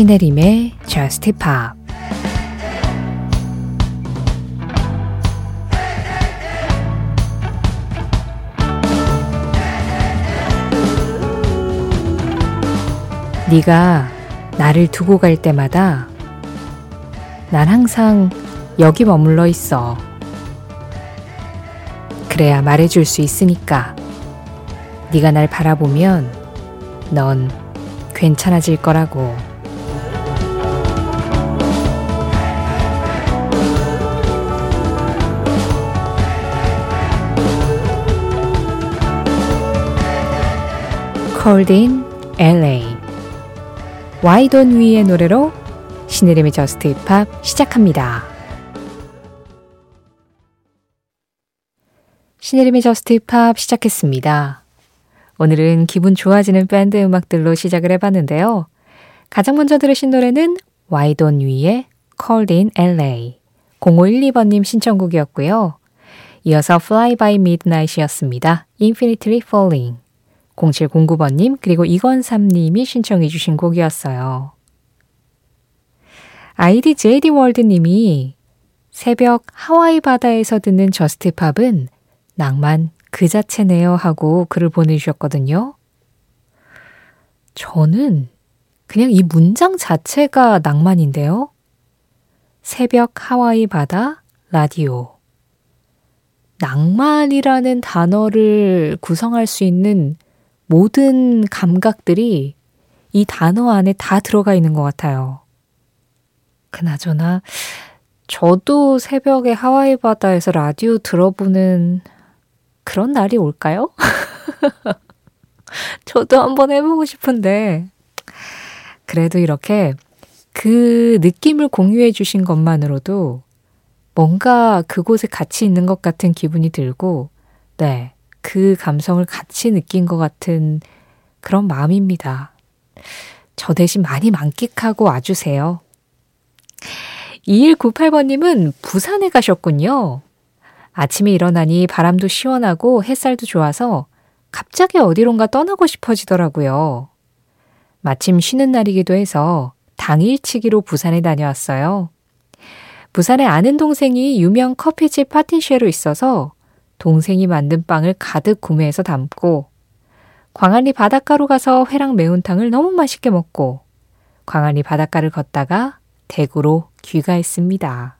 신혜림의 Just Pop 네가 나를 두고 갈 때마다 난 항상 여기 머물러 있어. 그래야 말해줄 수 있으니까. 네가 날 바라보면 넌 괜찮아질 거라고. Cold in LA Why Don't We의 노래로 신혜림의 저스트 힙합 시작합니다. 신혜림의 Just Pop 시작했습니다. 오늘은 기분 좋아지는 밴드 음악들로 시작을 해봤는데요. 가장 먼저 들으신 노래는 Why Don't We의 Cold in LA 0512번님 신청곡이었고요. 이어서 Fly by Midnight이었습니다. Infinitely Falling 0709번님 그리고 이건삼님이 신청해 주신 곡이었어요. 아이디 JD 월드님이 새벽 하와이 바다에서 듣는 저스트팝은 낭만 그 자체네요 하고 글을 보내주셨거든요. 저는 그냥 이 문장 자체가 낭만인데요. 새벽 하와이 바다 라디오. 낭만이라는 단어를 구성할 수 있는 모든 감각들이 이 단어 안에 다 들어가 있는 것 같아요. 그나저나, 저도 새벽에 하와이 바다에서 라디오 들어보는 그런 날이 올까요? 저도 한번 해보고 싶은데, 그래도 이렇게 그 느낌을 공유해 주신 것만으로도 뭔가 그곳에 같이 있는 것 같은 기분이 들고, 네. 그 감성을 같이 느낀 것 같은 그런 마음입니다. 저 대신 많이 만끽하고 와주세요. 2198번님은 부산에 가셨군요. 아침에 일어나니 바람도 시원하고 햇살도 좋아서 갑자기 어디론가 떠나고 싶어지더라고요. 마침 쉬는 날이기도 해서 당일치기로 부산에 다녀왔어요. 부산에 아는 동생이 유명 커피집 파티쉐로 있어서 동생이 만든 빵을 가득 구매해서 담고 광안리 바닷가로 가서 회랑 매운탕을 너무 맛있게 먹고 광안리 바닷가를 걷다가 대구로 귀가했습니다.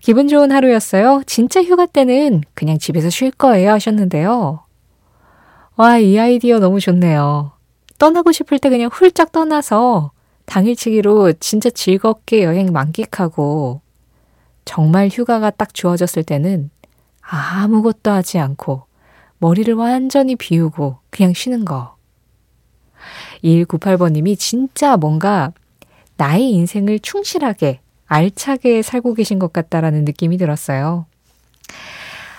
기분 좋은 하루였어요. 진짜 휴가 때는 그냥 집에서 쉴 거예요 하셨는데요. 와, 이 아이디어 너무 좋네요. 떠나고 싶을 때 그냥 훌쩍 떠나서 당일치기로 진짜 즐겁게 여행 만끽하고 정말 휴가가 딱 주어졌을 때는 아무것도 하지 않고 머리를 완전히 비우고 그냥 쉬는 거. 2198번님이 진짜 뭔가 나의 인생을 충실하게 알차게 살고 계신 것 같다라는 느낌이 들었어요.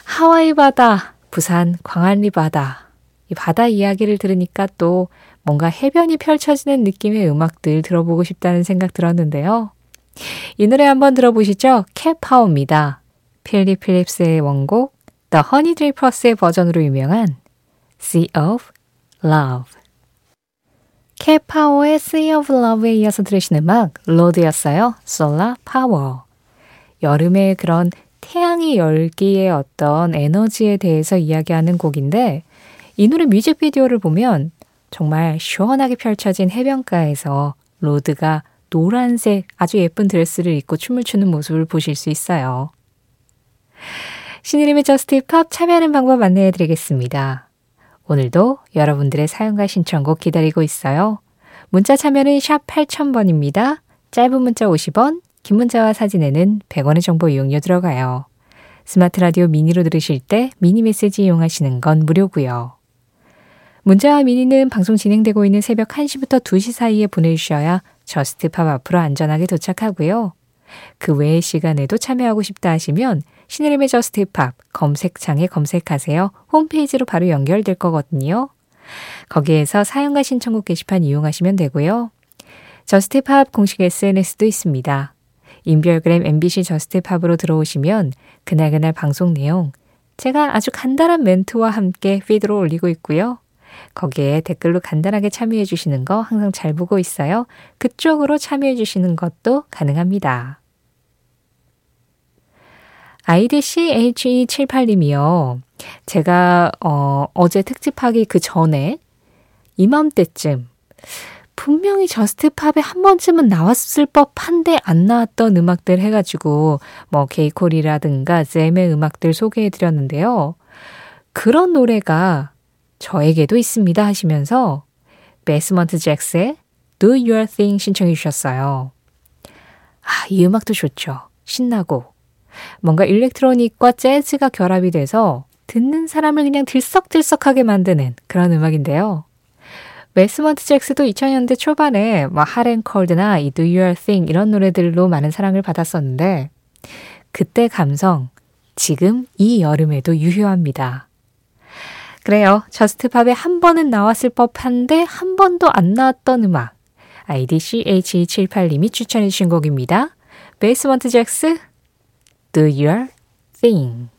하와이 바다, 부산 광안리 바다. 이 바다 이야기를 들으니까 또 뭔가 해변이 펼쳐지는 느낌의 음악들 들어보고 싶다는 생각 들었는데요. 이 노래 한번 들어보시죠. 캣파워입니다. Phil Phillips의 원곡 The Honeydrippers의 버전으로 유명한 Sea of Love 캣파워의 Sea of Love에 이어서 들으신 음악 Lorde였어요. Solar Power 여름의 그런 태양의 열기의 어떤 에너지에 대해서 이야기하는 곡인데 이 노래 뮤직비디오를 보면 정말 시원하게 펼쳐진 해변가에서 Lorde가 노란색 아주 예쁜 드레스를 입고 춤을 추는 모습을 보실 수 있어요. 신혜림의 Just Pop 참여하는 방법 안내해 드리겠습니다. 오늘도 여러분들의 사연과 신청곡 기다리고 있어요. 문자 참여는 샵 8000번입니다. 짧은 문자 50원, 긴 문자와 사진에는 100원의 정보 이용료 들어가요. 스마트 라디오 미니로 들으실 때 미니 메시지 이용하시는 건 무료고요. 문자와 미니는 방송 진행되고 있는 새벽 1시부터 2시 사이에 보내주셔야 Just Pop 앞으로 안전하게 도착하고요. 그 외의 시간에도 참여하고 싶다 하시면 신혜림의 Just Pop 검색창에 검색하세요. 홈페이지로 바로 연결될 거거든요. 거기에서 사연과 신청곡 게시판 이용하시면 되고요. Just Pop 공식 SNS도 있습니다. 인별그램 MBC Just Pop으로 들어오시면 그날그날 방송 내용 제가 아주 간단한 멘트와 함께 피드로 올리고 있고요. 거기에 댓글로 간단하게 참여해 주시는 거 항상 잘 보고 있어요. 그쪽으로 참여해 주시는 것도 가능합니다. 아이디 CHE78님이요. 제가 어, 어제 특집하기 그 전에 이맘때쯤 분명히 저스트팝에 한 번쯤은 나왔을 법한데 안 나왔던 음악들 해가지고 뭐 게이콜이라든가 잼의 음악들 소개해드렸는데요. 그런 노래가 저에게도 있습니다 하시면서 Basement Jaxx의 Do Your Thing 신청해 주셨어요. 아, 이 음악도 좋죠. 신나고. 뭔가 electronic과 재즈가 결합이 돼서 듣는 사람을 그냥 들썩들썩하게 만드는 그런 음악인데요. Basement Jaxx도 2000년대 초반에 뭐 Hot 'n Cold나 이 Do Your Thing 이런 노래들로 많은 사랑을 받았었는데 그때 감성 지금 이 여름에도 유효합니다. 그래요. Just Pop에 한 번은 나왔을 법한데 한 번도 안 나왔던 음악. 아이디 CH78님이 추천해 주신 곡입니다. Basement Jaxx Do Your Thing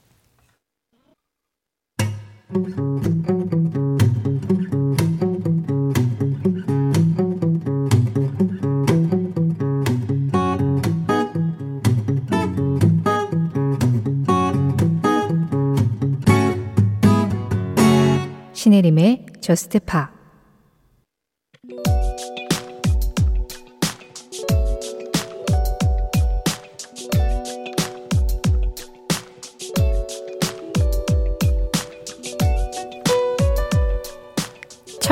신혜림의 저스트 파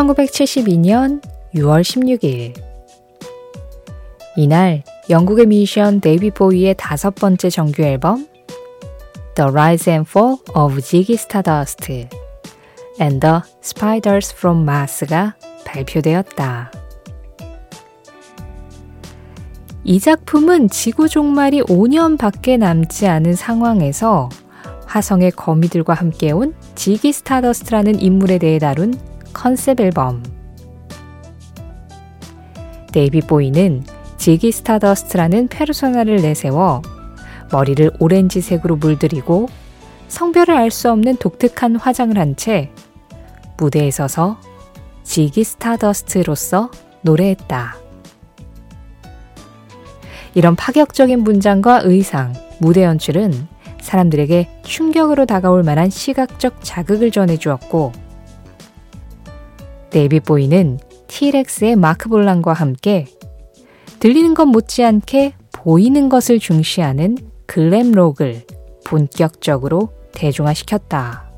1972년 6월 16일. 이날 영국의 뮤지션 데이비 보이의 다섯 번째 정규 앨범 The Rise and Fall of Ziggy Stardust and the Spiders from Mars가 발표되었다. 이 작품은 지구 종말이 5년밖에 남지 않은 상황에서 화성의 거미들과 함께 온 Ziggy Stardust라는 인물에 대해 다룬 컨셉 앨범. David Bowie는 Ziggy Stardust라는 페르소나를 내세워 머리를 오렌지색으로 물들이고 성별을 알 수 없는 독특한 화장을 한 채 무대에 서서 Ziggy Stardust로서 노래했다. 이런 파격적인 분장과 의상, 무대 연출은 사람들에게 충격으로 다가올 만한 시각적 자극을 전해주었고, 데이비 보이는 티렉스의 마크 볼란과 함께 들리는 것 못지않게 보이는 것을 중시하는 글램록을 본격적으로 대중화시켰다.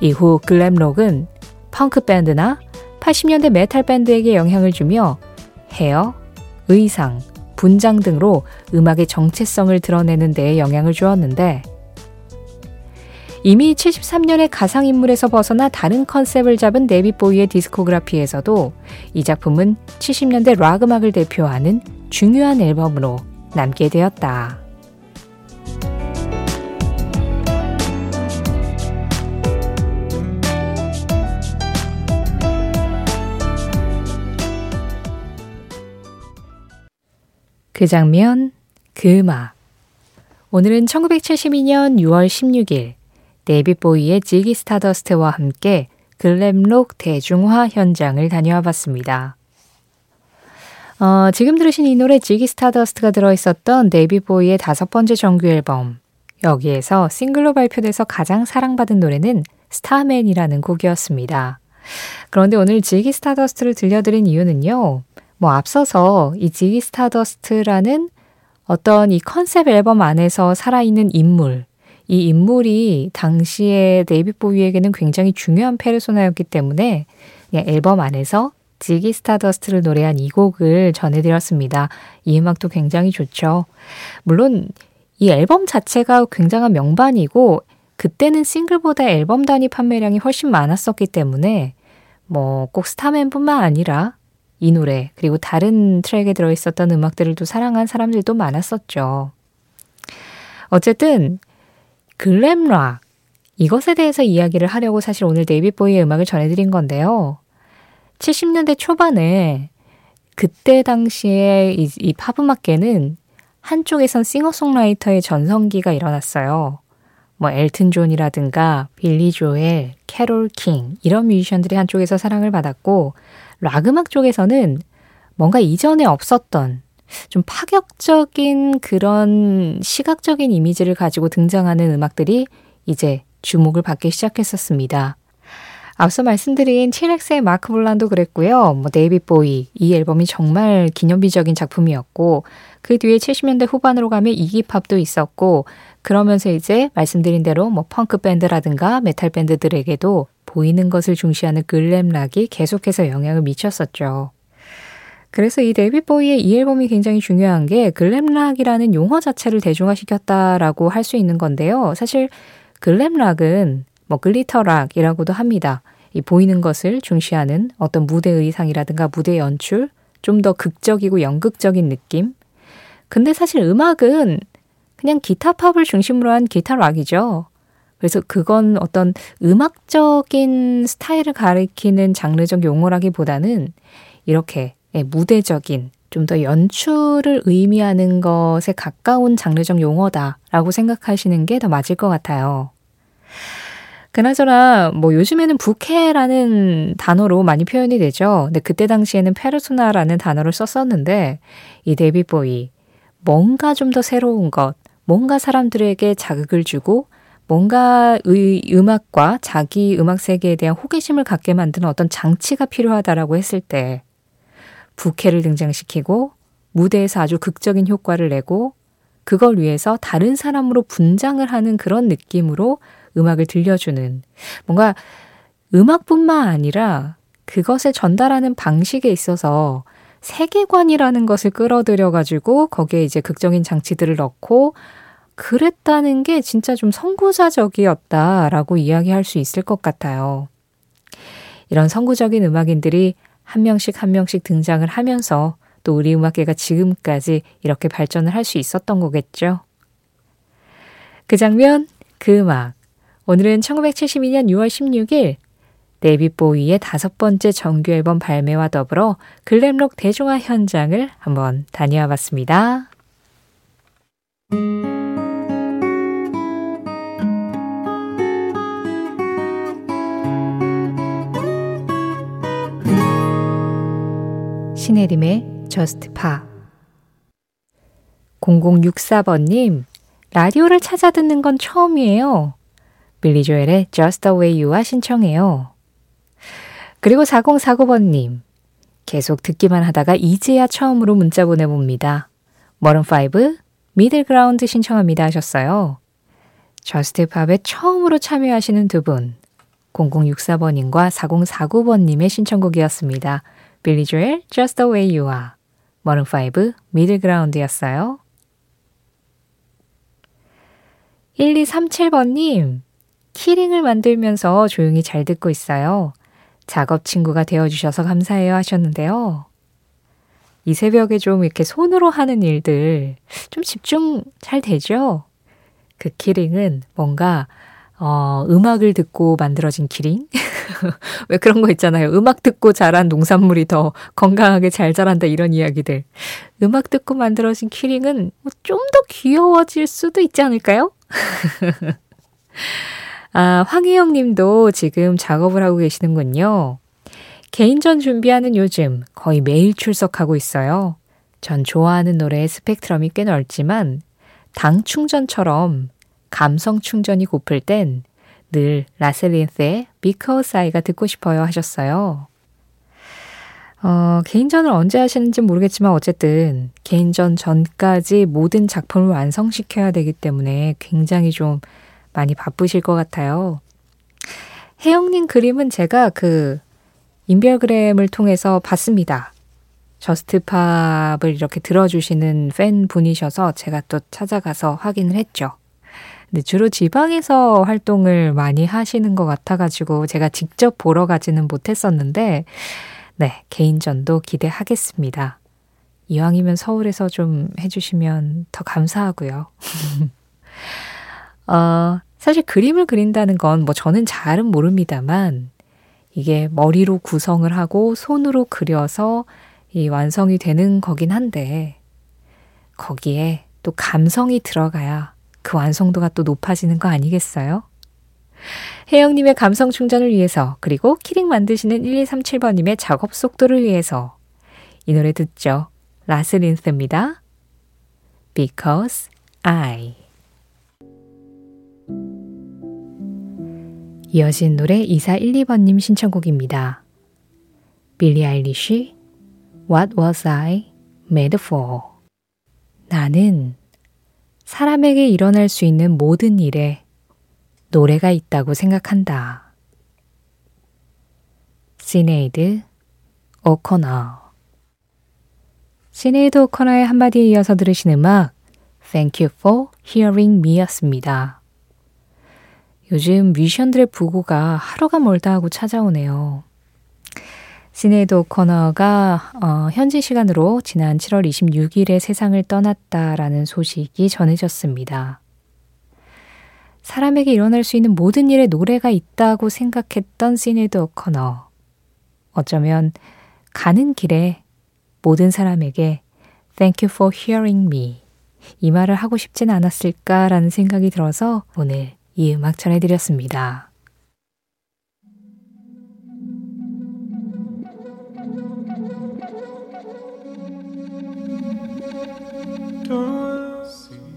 이후 글램록은 펑크 밴드나 80년대 메탈 밴드에게 영향을 주며 헤어, 의상, 분장 등으로 음악의 정체성을 드러내는 데에 영향을 주었는데 이미 73년의 가상인물에서 벗어나 다른 컨셉을 잡은 David Bowie의 discography에서도 이 작품은 70년대 락 음악을 대표하는 중요한 앨범으로 남게 되었다. 그 장면, 그 음악. 오늘은 1972년 6월 16일 David Bowie의 Ziggy Stardust와 함께 글램록 대중화 현장을 다녀와 봤습니다. 어, 지금 들으신 이 노래 Ziggy Stardust가 들어있었던 데이비 보이의 다섯 번째 정규 앨범. 여기에서 싱글로 발표돼서 가장 사랑받은 노래는 Starman이라는 곡이었습니다. 그런데 오늘 Ziggy Stardust를 들려드린 이유는요. 뭐 앞서서 이 Ziggy Stardust라는 어떤 이 컨셉 앨범 안에서 살아있는 인물, 이 인물이 당시에 David Bowie에게는 굉장히 중요한 페르소나였기 때문에 앨범 안에서 Ziggy Stardust를 노래한 이 곡을 전해드렸습니다. 이 음악도 굉장히 좋죠. 물론 이 앨범 자체가 굉장한 명반이고 그때는 싱글보다 앨범 단위 판매량이 훨씬 많았었기 때문에 뭐 꼭 Starman뿐만 아니라 이 노래 그리고 다른 트랙에 들어있었던 음악들을 또 사랑한 사람들도 많았었죠. 어쨌든 glam rock 이것에 대해서 이야기를 하려고 사실 오늘 데이빗 보위의 음악을 전해드린 건데요. 70년대 초반에 그때 당시에 이, 이 팝음악계는 한쪽에선 싱어송라이터의 전성기가 일어났어요. 뭐 엘튼 존이라든가 빌리 조엘, 캐롤 킹 이런 뮤지션들이 한쪽에서 사랑을 받았고 락 음악 쪽에서는 뭔가 이전에 없었던 좀 파격적인 그런 시각적인 이미지를 가지고 등장하는 음악들이 이제 주목을 받기 시작했었습니다. 앞서 말씀드린 티렉스의 마크 볼란도 그랬고요. 뭐 데이빗 보위 이 앨범이 정말 기념비적인 작품이었고 그 뒤에 70년대 후반으로 가면 이기팝도 있었고 그러면서 이제 말씀드린 대로 뭐 펑크 밴드라든가 메탈 밴드들에게도 보이는 것을 중시하는 glam rock이 계속해서 영향을 미쳤었죠. 그래서 이 데이빗 보위의 이 앨범이 굉장히 중요한 게 glam rock이라는 용어 자체를 대중화시켰다라고 할 수 있는 건데요. 사실 glam rock은 뭐 glitter rock이라고도 합니다. 이 보이는 것을 중시하는 어떤 무대 의상이라든가 무대 연출, 좀 더 극적이고 연극적인 느낌. 근데 사실 음악은 그냥 기타 팝을 중심으로 한 기타 락이죠. 그래서 그건 어떤 음악적인 스타일을 가리키는 장르적 용어라기보다는 이렇게 예, 무대적인 좀 더 연출을 의미하는 것에 가까운 장르적 용어다라고 생각하시는 게 더 맞을 것 같아요. 그나저나 뭐 요즘에는 부캐라는 단어로 많이 표현이 되죠. 근데 그때 당시에는 페르소나라는 단어를 썼었는데 이 데뷔보이 뭔가 좀 더 새로운 것, 뭔가 사람들에게 자극을 주고 뭔가 의 음악과 자기 음악 세계에 대한 호기심을 갖게 만드는 어떤 장치가 필요하다라고 했을 때 부캐를 등장시키고 무대에서 아주 극적인 효과를 내고 그걸 위해서 다른 사람으로 분장을 하는 그런 느낌으로 음악을 들려주는 뭔가 음악뿐만 아니라 그것을 전달하는 방식에 있어서 세계관이라는 것을 끌어들여 가지고 거기에 이제 극적인 장치들을 넣고 그랬다는 게 진짜 좀 선구자적이었다라고 이야기할 수 있을 것 같아요. 이런 선구적인 음악인들이 한 명씩 한 명씩 등장을 하면서 또 우리 음악계가 지금까지 이렇게 발전을 할 수 있었던 거겠죠. 그 장면, 그 음악, 오늘은 1972년 6월 16일 데이빗 보이의 다섯 번째 정규 앨범 발매와 더불어 글램록 대중화 현장을 한번 다녀와 봤습니다. 신혜림의 Pop 0064번님, 라디오를 찾아 듣는 건 처음이에요. 빌리 조엘의 Just the Way You와 신청해요. 그리고 4049번님, 계속 듣기만 하다가 이제야 처음으로 문자 보내봅니다. 마룬5, Middle Ground 신청합니다 하셨어요. Just Pop에 처음으로 참여하시는 두 분, 0064번님과 4049번님의 신청곡이었습니다. 빌리 조엘, Just the Way You와 머른5, 미들그라운드였어요. 1237번님, 키링을 만들면서 조용히 잘 듣고 있어요. 작업 친구가 되어주셔서 감사해요 하셨는데요. 이 새벽에 좀 이렇게 손으로 하는 일들 좀 집중 잘 되죠? 그 키링은 뭔가, 어, 음악을 듣고 만들어진 키링? 왜 그런 거 있잖아요. 음악 듣고 자란 농산물이 더 건강하게 잘 자란다 이런 이야기들. 음악 듣고 만들어진 키링은 뭐 좀더 귀여워질 수도 있지 않을까요? 아, 황혜영 님도 지금 작업을 하고 계시는군요. 개인전 준비하는 요즘 거의 매일 출석하고 있어요. 전 좋아하는 노래의 스펙트럼이 꽤 넓지만 당 충전처럼 감성 충전이 고플 땐 늘 라셀린스의 Because I가 듣고 싶어요 하셨어요. 어, 개인전을 언제 하시는지 모르겠지만 어쨌든 개인전 전까지 모든 작품을 완성시켜야 되기 때문에 굉장히 좀 많이 바쁘실 것 같아요. 혜영님 그림은 제가 그 인별그램을 통해서 봤습니다. 저스트팝을 이렇게 들어주시는 팬 분이셔서 제가 또 찾아가서 확인을 했죠. 근데 주로 지방에서 활동을 많이 하시는 것 같아가지고 제가 직접 보러 가지는 못했었는데, 네, 개인전도 기대하겠습니다. 이왕이면 서울에서 좀 해주시면 더 감사하고요. 어, 사실 그림을 그린다는 건 뭐 저는 잘은 모릅니다만 이게 머리로 구성을 하고 손으로 그려서 이 완성이 되는 거긴 한데 거기에 또 감성이 들어가야 그 완성도가 또 높아지는 거 아니겠어요? 혜영님의 감성 충전을 위해서, 그리고 키링 만드시는 1237번님의 작업 속도를 위해서 이 노래 듣죠. 라세 린드입니다. Because I 이어진 노래 2412번님 신청곡입니다. 빌리 아일리쉬 What was I made for? 나는 사람에게 일어날 수 있는 모든 일에 노래가 있다고 생각한다. 시네이드 오코너 시네이드 오코너의 한마디에 이어서 들으신 음악 Thank you for hearing me였습니다. 요즘 뮤지션들의 부고가 하루가 멀다 하고 찾아오네요. 시네이드 오코너가 어, 현지 시간으로 지난 7월 26일에 세상을 떠났다라는 소식이 전해졌습니다. 사람에게 일어날 수 있는 모든 일에 노래가 있다고 생각했던 시네이드 오코너. 어쩌면 가는 길에 모든 사람에게 Thank you for hearing me. 이 말을 하고 싶진 않았을까라는 생각이 들어서 오늘 이 음악 전해드렸습니다.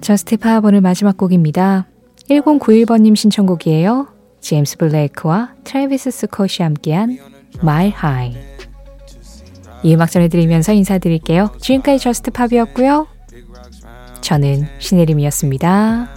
Just Pop 오늘 마지막 곡입니다. 1091번님 신청곡이에요. 제임스 블레이크와 트래비스 스콧이 함께한 Mile High. 이 음악 전해드리면서 인사드릴게요. 지금까지 저스트 팝이었고요. 저는 신혜림이었습니다.